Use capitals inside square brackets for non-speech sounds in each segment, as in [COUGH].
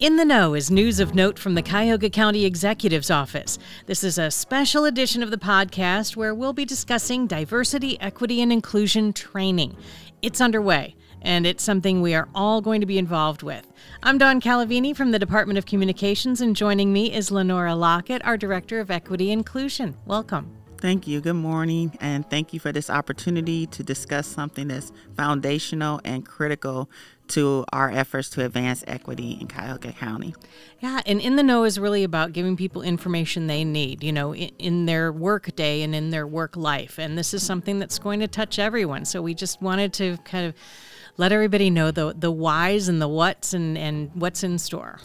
In the Know is news of note from the Cuyahoga County Executive's Office. This is a special edition of the podcast where we'll be discussing diversity, equity, and inclusion training. It's underway, and it's something we are all going to be involved with. I'm Dawn Calavini from the Department of Communications, and joining me is Lenora Lockett, our Director of Equity Inclusion. Welcome. Thank you. Good morning, and thank you for this opportunity to discuss something that's foundational and critical to our efforts to advance equity in Cuyahoga County. Yeah, and In the Know is really about giving people information they need, you know, in, in their work day and in their work life. And this is something that's going to touch everyone. So we just wanted to kind of let everybody know the the whys and the whats and, and what's in store.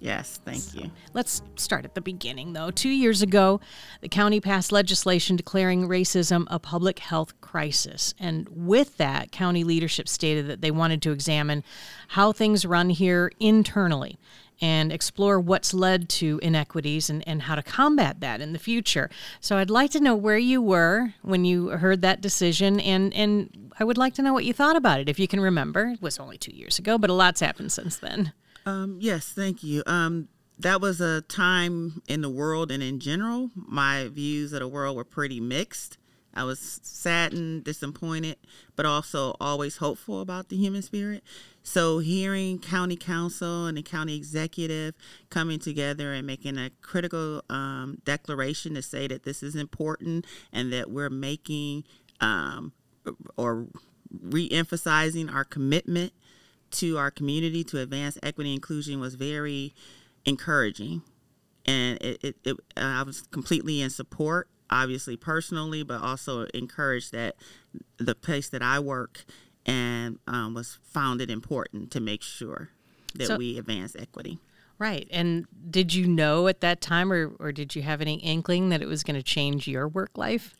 Yes, thank you. Let's start at the beginning, though. Two years ago, the county passed legislation declaring racism a public health crisis. And with that, county leadership stated that they wanted to examine how things run here internally and explore what's led to inequities and, and how to combat that in the future. So I'd like to know where you were when you heard that decision, and, and I would like to know what you thought about it, if you can remember. It was only two years ago, but a lot's happened since then. Um, yes, thank you. Um, that was a time in the world and in general, my views of the world were pretty mixed. I was saddened, disappointed, but also always hopeful about the human spirit. So, hearing county council and the county executive coming together and making a critical um, declaration to say that this is important and that we're making um, or re emphasizing our commitment to our community to advance equity inclusion was very encouraging. And it, it, it I was completely in support, obviously personally, but also encouraged that the place that I work and um, was found it important to make sure that so, we advance equity. Right. And did you know at that time, or, or did you have any inkling that it was going to change your work life?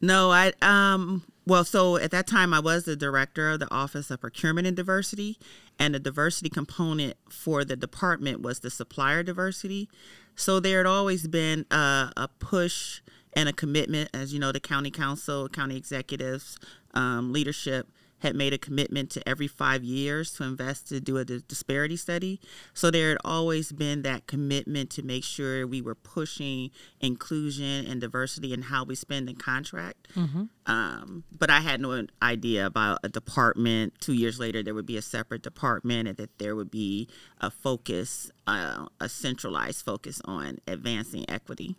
No, I um well, so at that time, I was the director of the Office of Procurement and Diversity, and the diversity component for the department was the supplier diversity. So there had always been a, a push and a commitment, as you know, the county council, county executives, um, leadership had made a commitment to every five years to invest to do a disparity study. So there had always been that commitment to make sure we were pushing inclusion and diversity in how we spend the contract. Mm-hmm. Um, but I had no idea about a department. Two years later, there would be a separate department and that there would be a focus, uh, a centralized focus on advancing equity.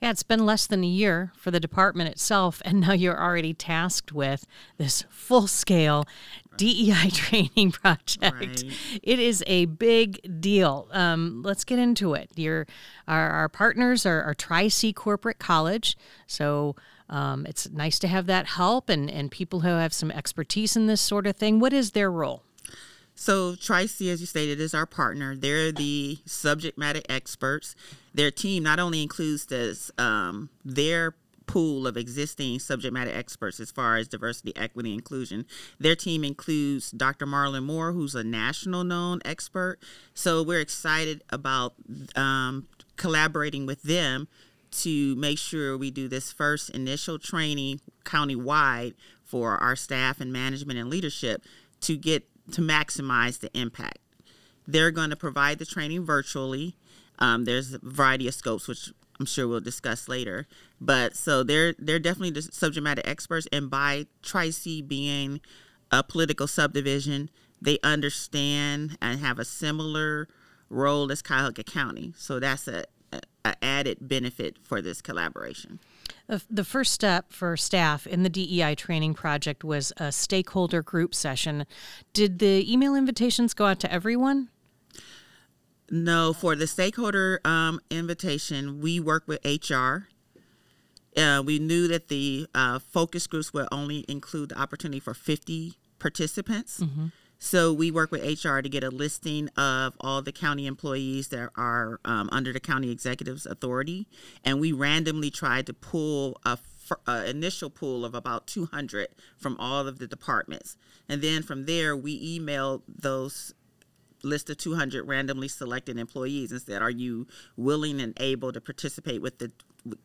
Yeah, it's been less than a year for the department itself, and now you're already tasked with this full scale DEI [LAUGHS] training project. Right. It is a big deal. Um, let's get into it. Your, our, our partners are, are Tri C Corporate College, so um, it's nice to have that help and, and people who have some expertise in this sort of thing. What is their role? So Tri-C, as you stated, is our partner. They're the subject matter experts. Their team not only includes this um, their pool of existing subject matter experts as far as diversity, equity, inclusion. Their team includes Dr. Marlon Moore, who's a national known expert. So we're excited about um, collaborating with them to make sure we do this first initial training countywide for our staff and management and leadership to get to maximize the impact. They're going to provide the training virtually. Um, there's a variety of scopes, which I'm sure we'll discuss later. But so they're they're definitely the subject matter experts, and by Tri-C being a political subdivision, they understand and have a similar role as Cuyahoga County. So that's a, a, a added benefit for this collaboration. The first step for staff in the DEI training project was a stakeholder group session. Did the email invitations go out to everyone? No, for the stakeholder um, invitation, we work with HR. Uh, we knew that the uh, focus groups would only include the opportunity for 50 participants. Mm-hmm. So we work with HR to get a listing of all the county employees that are um, under the county executive's authority, and we randomly tried to pull a uh, initial pool of about 200 from all of the departments. And then from there, we emailed those list of 200 randomly selected employees and said, Are you willing and able to participate with the?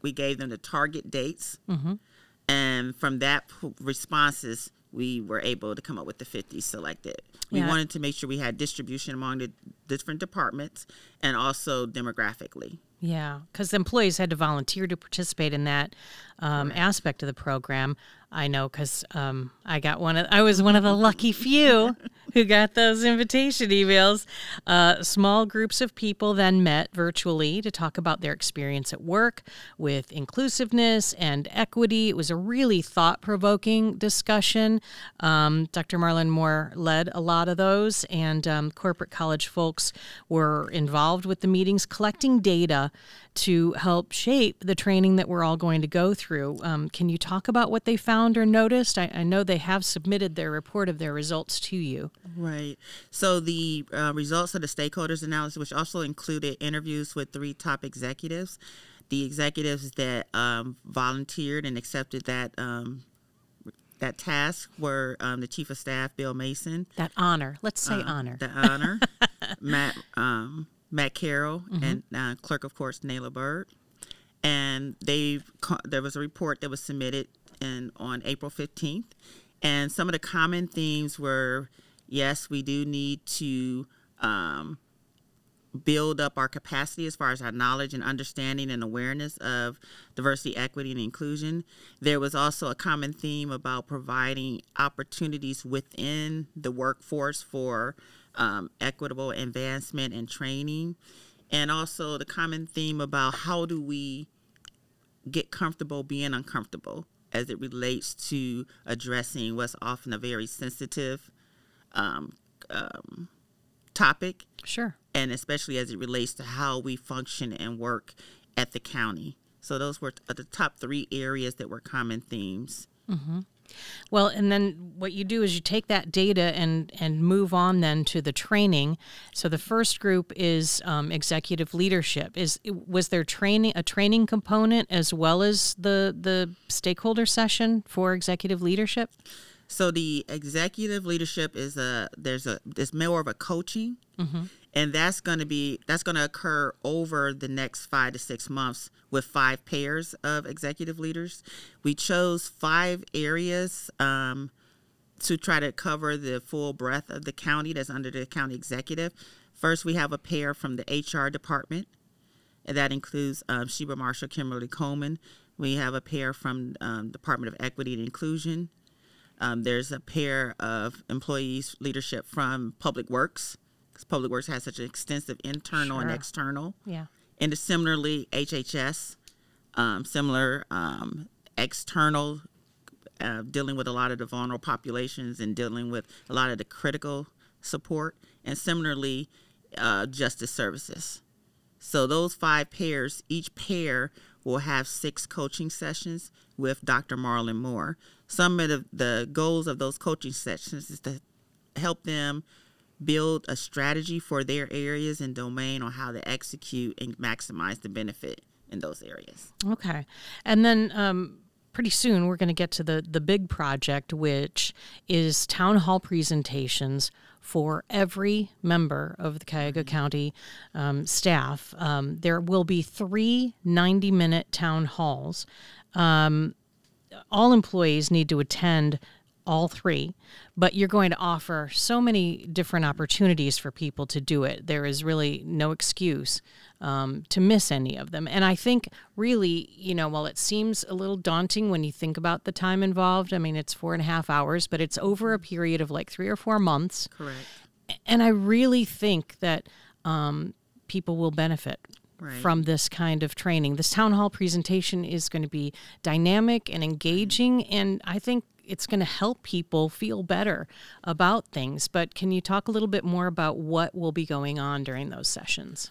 We gave them the target dates. Mm-hmm. And from that responses, we were able to come up with the 50 selected. We yeah. wanted to make sure we had distribution among the different departments and also demographically. Yeah, because employees had to volunteer to participate in that um, aspect of the program. I know because um, I got one. Of, I was one of the lucky few [LAUGHS] [LAUGHS] who got those invitation emails. Uh, small groups of people then met virtually to talk about their experience at work with inclusiveness and equity. It was a really thought provoking discussion. Um, Dr. Marlon Moore led a lot of those, and um, corporate college folks were involved with the meetings, collecting data to help shape the training that we're all going to go through. Um, can you talk about what they found or noticed? I, I, know they have submitted their report of their results to you. Right. So the uh, results of the stakeholders analysis, which also included interviews with three top executives, the executives that um, volunteered and accepted that um, that task were um, the chief of staff Bill Mason. That honor. Let's say uh, honor. The honor. [LAUGHS] Matt um, Matt Carroll mm-hmm. and uh, clerk, of course, Naylor Bird. And they there was a report that was submitted in on April 15th, and some of the common themes were, yes, we do need to um, build up our capacity as far as our knowledge and understanding and awareness of diversity, equity, and inclusion. There was also a common theme about providing opportunities within the workforce for um, equitable advancement and training, and also the common theme about how do we get comfortable being uncomfortable as it relates to addressing what's often a very sensitive um, um, topic. Sure. And especially as it relates to how we function and work at the county. So those were the top three areas that were common themes. Mm-hmm. Well, and then what you do is you take that data and and move on then to the training. So the first group is um, executive leadership. Is was there training a training component as well as the the stakeholder session for executive leadership? So the executive leadership is a there's a there's more of a coaching. Mm-hmm and that's going to be that's going to occur over the next five to six months with five pairs of executive leaders. We chose five areas um, to try to cover the full breadth of the county that's under the county executive. First we have a pair from the hr department. And that includes um, sheba marshall kimberly coleman. We have a pair from um, department of equity and inclusion. Um, there's a pair of employees leadership from public works because Public Works has such an extensive internal sure. and external. Yeah. And similarly, HHS, um, similar um, external, uh, dealing with a lot of the vulnerable populations and dealing with a lot of the critical support, and similarly, uh, justice services. So those five pairs, each pair will have six coaching sessions with Dr. Marlon Moore. Some of the, the goals of those coaching sessions is to help them build a strategy for their areas and domain on how to execute and maximize the benefit in those areas. Okay. And then um, pretty soon we're going to get to the, the big project, which is town hall presentations for every member of the Cuyahoga mm-hmm. County um, staff. Um, there will be three 90 minute town halls. Um, all employees need to attend all three, but you're going to offer so many different opportunities for people to do it. There is really no excuse um, to miss any of them. And I think, really, you know, while it seems a little daunting when you think about the time involved, I mean, it's four and a half hours, but it's over a period of like three or four months. Correct. And I really think that um, people will benefit Right. from this kind of training. This town hall presentation is going to be dynamic and engaging, and I think it's going to help people feel better about things. But can you talk a little bit more about what will be going on during those sessions?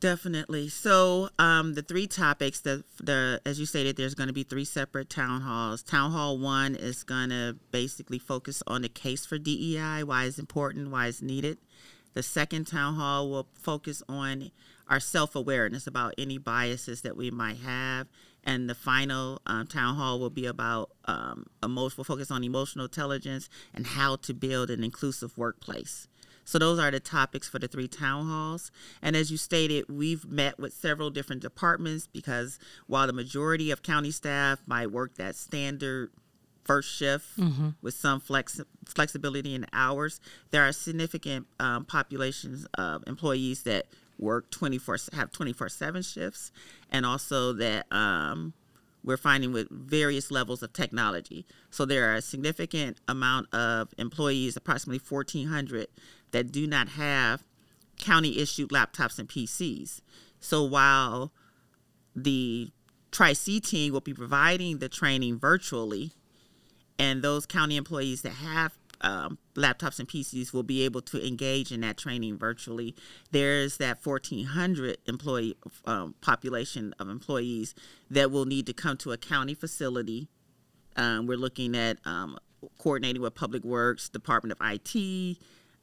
Definitely. So um, the three topics, that the as you stated, there's going to be three separate town halls. Town hall one is going to basically focus on the case for DEI, why it's important, why it's needed. The second town hall will focus on our self awareness about any biases that we might have and the final um, town hall will be about um, emotional focus on emotional intelligence and how to build an inclusive workplace so those are the topics for the three town halls and as you stated we've met with several different departments because while the majority of county staff might work that standard first shift mm-hmm. with some flex flexibility in hours. There are significant um, populations of employees that work 24 have 24 7 shifts and also that um, we're finding with various levels of technology. So there are a significant amount of employees approximately 1400 that do not have county issued laptops and pcs so while the tri-c team will be providing the training virtually and those county employees that have um, laptops and PCs will be able to engage in that training virtually. There's that 1,400 employee um, population of employees that will need to come to a county facility. Um, we're looking at um, coordinating with Public Works, Department of IT,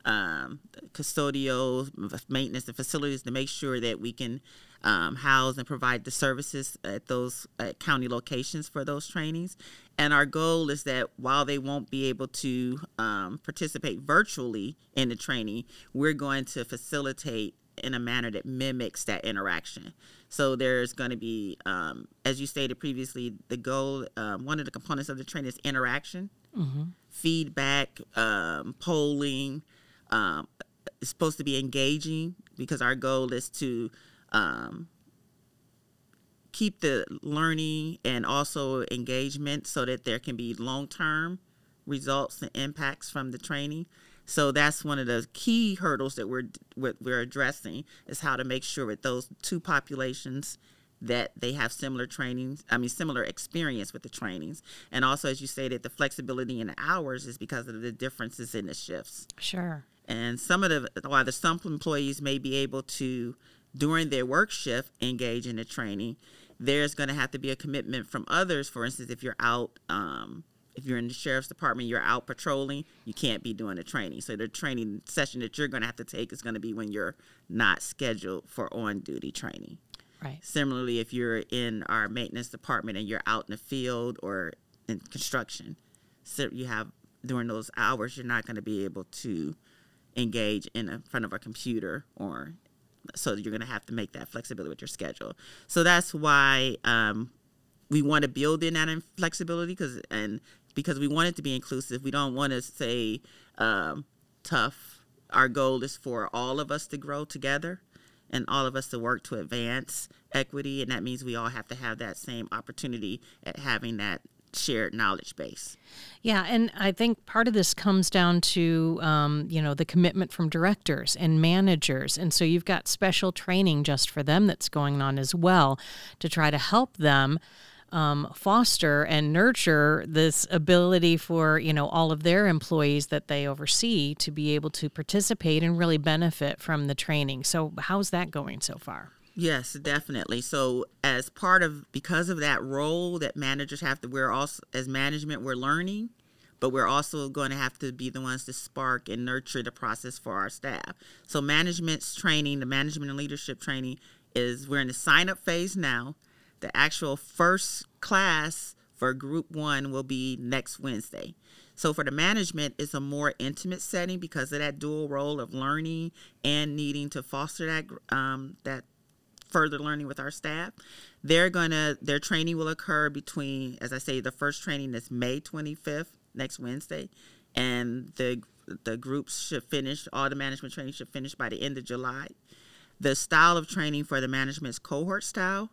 um, custodial, maintenance, and facilities to make sure that we can um, house and provide the services at those at county locations for those trainings. And our goal is that while they won't be able to um, participate virtually in the training, we're going to facilitate in a manner that mimics that interaction. So there's going to be, um, as you stated previously, the goal, um, one of the components of the training is interaction, mm-hmm. feedback, um, polling. Um, it's supposed to be engaging because our goal is to um, keep the learning and also engagement so that there can be long term results and impacts from the training. So that's one of the key hurdles that we're we're addressing is how to make sure that those two populations that they have similar trainings, I mean similar experience with the trainings. And also as you stated the flexibility in the hours is because of the differences in the shifts. Sure. And some of the while the some employees may be able to during their work shift engage in the training, there's going to have to be a commitment from others. For instance, if you're out, um, if you're in the sheriff's department, you're out patrolling, you can't be doing the training. So the training session that you're going to have to take is going to be when you're not scheduled for on duty training. Right. Similarly, if you're in our maintenance department and you're out in the field or in construction, so you have during those hours, you're not going to be able to engage in a, front of a computer or so you're going to have to make that flexibility with your schedule. So that's why um, we want to build in that flexibility because and because we want it to be inclusive. We don't want to say um, tough. Our goal is for all of us to grow together and all of us to work to advance equity, and that means we all have to have that same opportunity at having that shared knowledge base. Yeah, and I think part of this comes down to um, you know the commitment from directors and managers, and so you've got special training just for them that's going on as well to try to help them. Um, foster and nurture this ability for you know all of their employees that they oversee to be able to participate and really benefit from the training. So how's that going so far? Yes, definitely. So as part of because of that role that managers have to we're also as management we're learning, but we're also going to have to be the ones to spark and nurture the process for our staff. So management's training, the management and leadership training is we're in the sign up phase now. The actual first class for group 1 will be next Wednesday. So for the management, it's a more intimate setting because of that dual role of learning and needing to foster that um, that further learning with our staff. They're gonna their training will occur between, as I say, the first training is May 25th, next Wednesday, and the the groups should finish all the management training should finish by the end of July. The style of training for the management is cohort style.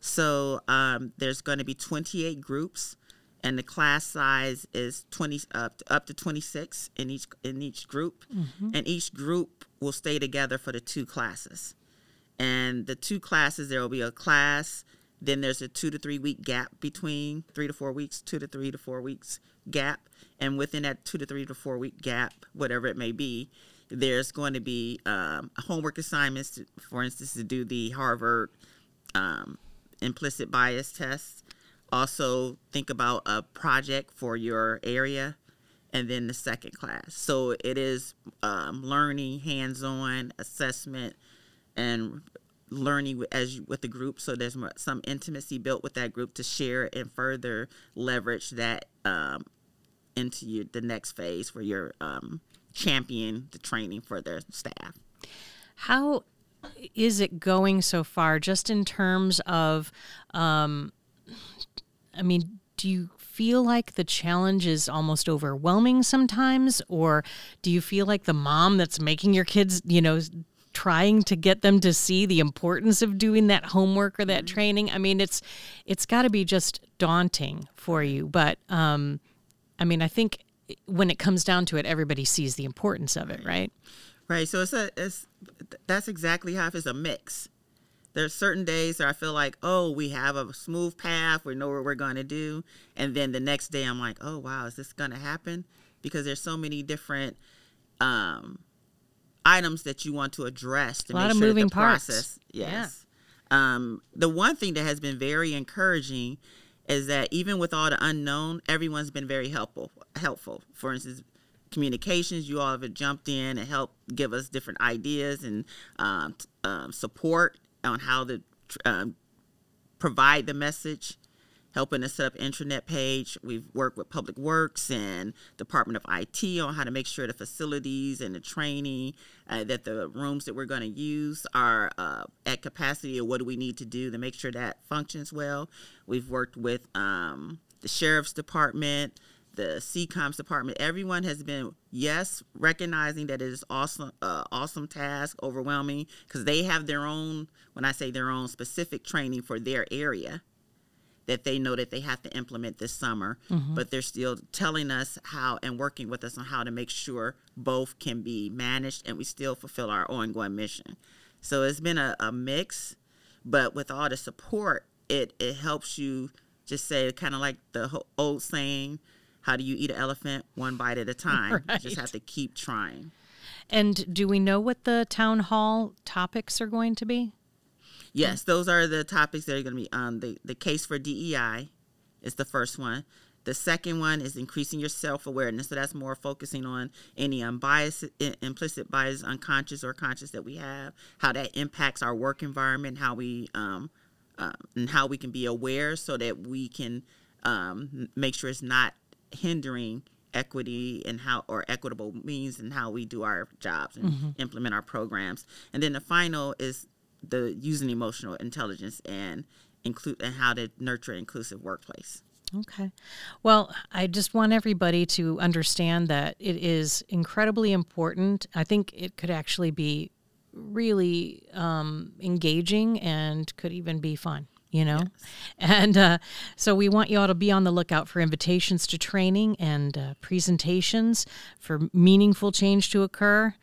So um, there's going to be 28 groups, and the class size is 20 up to, up to 26 in each in each group, mm-hmm. and each group will stay together for the two classes and the two classes there will be a class then there's a two to three week gap between three to four weeks two to three to four weeks gap. And within that two to three to four week gap whatever it may be there's going to be um, homework assignments to, for instance to do the harvard um, implicit bias test. Also think about a project for your area and then the second class. So it is um, learning hands-on assessment and learning as with the group so there's some intimacy built with that group to share and further leverage that um, into the next phase where you're um, champion the training for their staff how is it going so far just in terms of um, i mean do you feel like the challenge is almost overwhelming sometimes? Or do you feel like the mom that's making your kids, you know, trying to get them to see the importance of doing that homework or that mm-hmm. training? I mean, it's it's got to be just daunting for you. But um, I mean, I think when it comes down to it, everybody sees the importance of it, right? Right. So it's a it's that's exactly how it's a mix there's certain days where I feel like, oh, we have a smooth path, we know what we're going to do, and then the next day I'm like, oh wow, is this going to happen? Because there's so many different um, items that you want to address to a lot make of sure moving the parts. process, yes. Yeah. Um, the one thing that has been very encouraging is that even with all the unknown, everyone's been very helpful. Helpful. For instance, communications, you all have jumped in and helped give us different ideas and um, um, support on how to um, provide the message, helping us set up intranet page. We've worked with Public Works and Department of IT on how to make sure the facilities and the training uh, that the rooms that we're going to use are uh, at capacity or what do we need to do to make sure that functions well. We've worked with um, the Sheriff's Department, the CECOMS department, everyone has been yes recognizing that it is awesome, uh, awesome task, overwhelming because they have their own. When I say their own specific training for their area, that they know that they have to implement this summer, mm-hmm. but they're still telling us how and working with us on how to make sure both can be managed and we still fulfill our ongoing mission. So it's been a, a mix, but with all the support, it it helps you just say kind of like the old saying how do you eat an elephant? One bite at a time. Right. You just have to keep trying. And do we know what the town hall topics are going to be? Yes, those are the topics that are going to be on um, the, the case for DEI is the first one. The second one is increasing your self awareness. So that's more focusing on any unbiased, implicit bias, unconscious or conscious that we have, how that impacts our work environment, how we um, uh, and how we can be aware so that we can um, make sure it's not hindering equity and how or equitable means and how we do our jobs and mm-hmm. implement our programs. And then the final is the using emotional intelligence and include and how to nurture an inclusive workplace. Okay. Well, I just want everybody to understand that it is incredibly important. I think it could actually be really um, engaging and could even be fun you know? Yes. And uh, so we want you all to be on the lookout for invitations to training and uh, presentations for meaningful change to occur.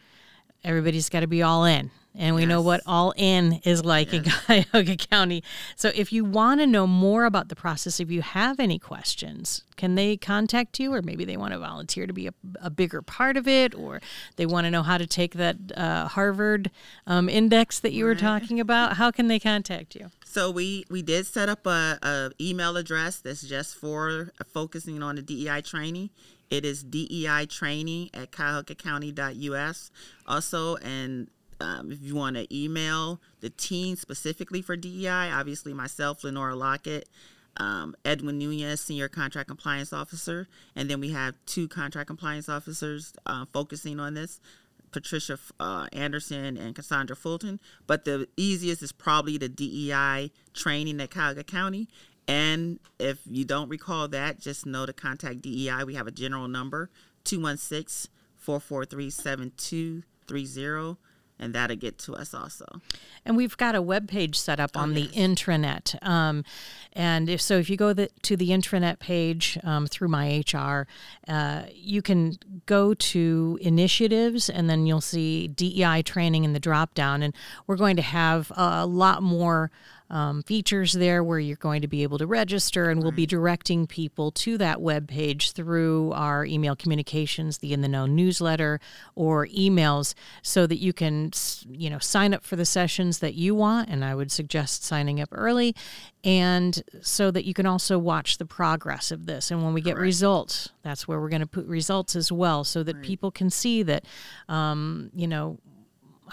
Everybody's got to be all in and we yes. know what all in is like yes. in Cuyahoga County. So if you want to know more about the process, if you have any questions, can they contact you, or maybe they want to volunteer to be a, a bigger part of it, or they want to know how to take that uh, Harvard um, index that you were talking about? How can they contact you? So we we did set up a, a email address that's just for focusing on the DEI training. It is DEI training at cuyahogacounty.us. Also, and um, if you want to email the team specifically for DEI, obviously myself, Lenora Lockett, um, Edwin Nunez, Senior Contract Compliance Officer, and then we have two Contract Compliance Officers uh, focusing on this. Patricia uh, Anderson and Cassandra Fulton, but the easiest is probably the DEI training at Cuyahoga County. And if you don't recall that, just know to contact DEI. We have a general number 216 443 7230 and that'll get to us also. And we've got a web page set up oh, on yes. the intranet. Um, and if so, if you go the, to the intranet page um, through my HR, uh, you can go to initiatives, and then you'll see DEI training in the drop down. And we're going to have a lot more um, features there where you're going to be able to register, and we'll be directing people to that web page through our email communications, the In the Know newsletter, or emails, so that you can, you know, sign up for the sessions that you want. And I would suggest signing up early, and so that you can also watch the progress of this. And when we get results, that's where we're going to put results as well, so that right. people can see that, um, you know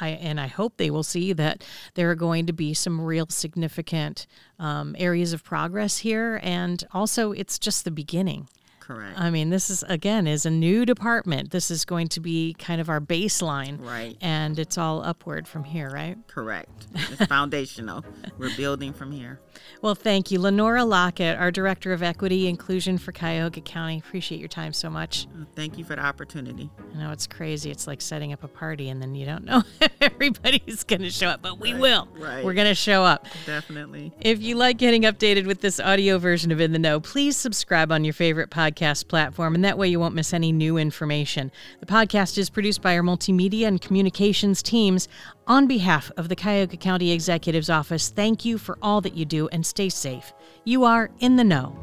I, and I hope they will see that there are going to be some real significant um, areas of progress here. And also, it's just the beginning. Correct. I mean, this is again is a new department. This is going to be kind of our baseline, Right. And it's all upward from here, right? Correct. It's foundational. [LAUGHS] We're building from here. Well, thank you, Lenora Lockett, our Director of Equity Inclusion for Cuyahoga County. Appreciate your time so much. Thank you for the opportunity. I know it's crazy. It's like setting up a party and then you don't know [LAUGHS] if everybody's going to show up, but we will. right. We're going to show up. Definitely. If you like getting updated with this audio version of In the Know, please subscribe on your favorite podcast platform, and that way you won't miss any new information. The podcast is produced by our multimedia and communications teams. On behalf of the Cuyahoga County Executive's Office, thank you for all that you do and stay safe. You are In the Know.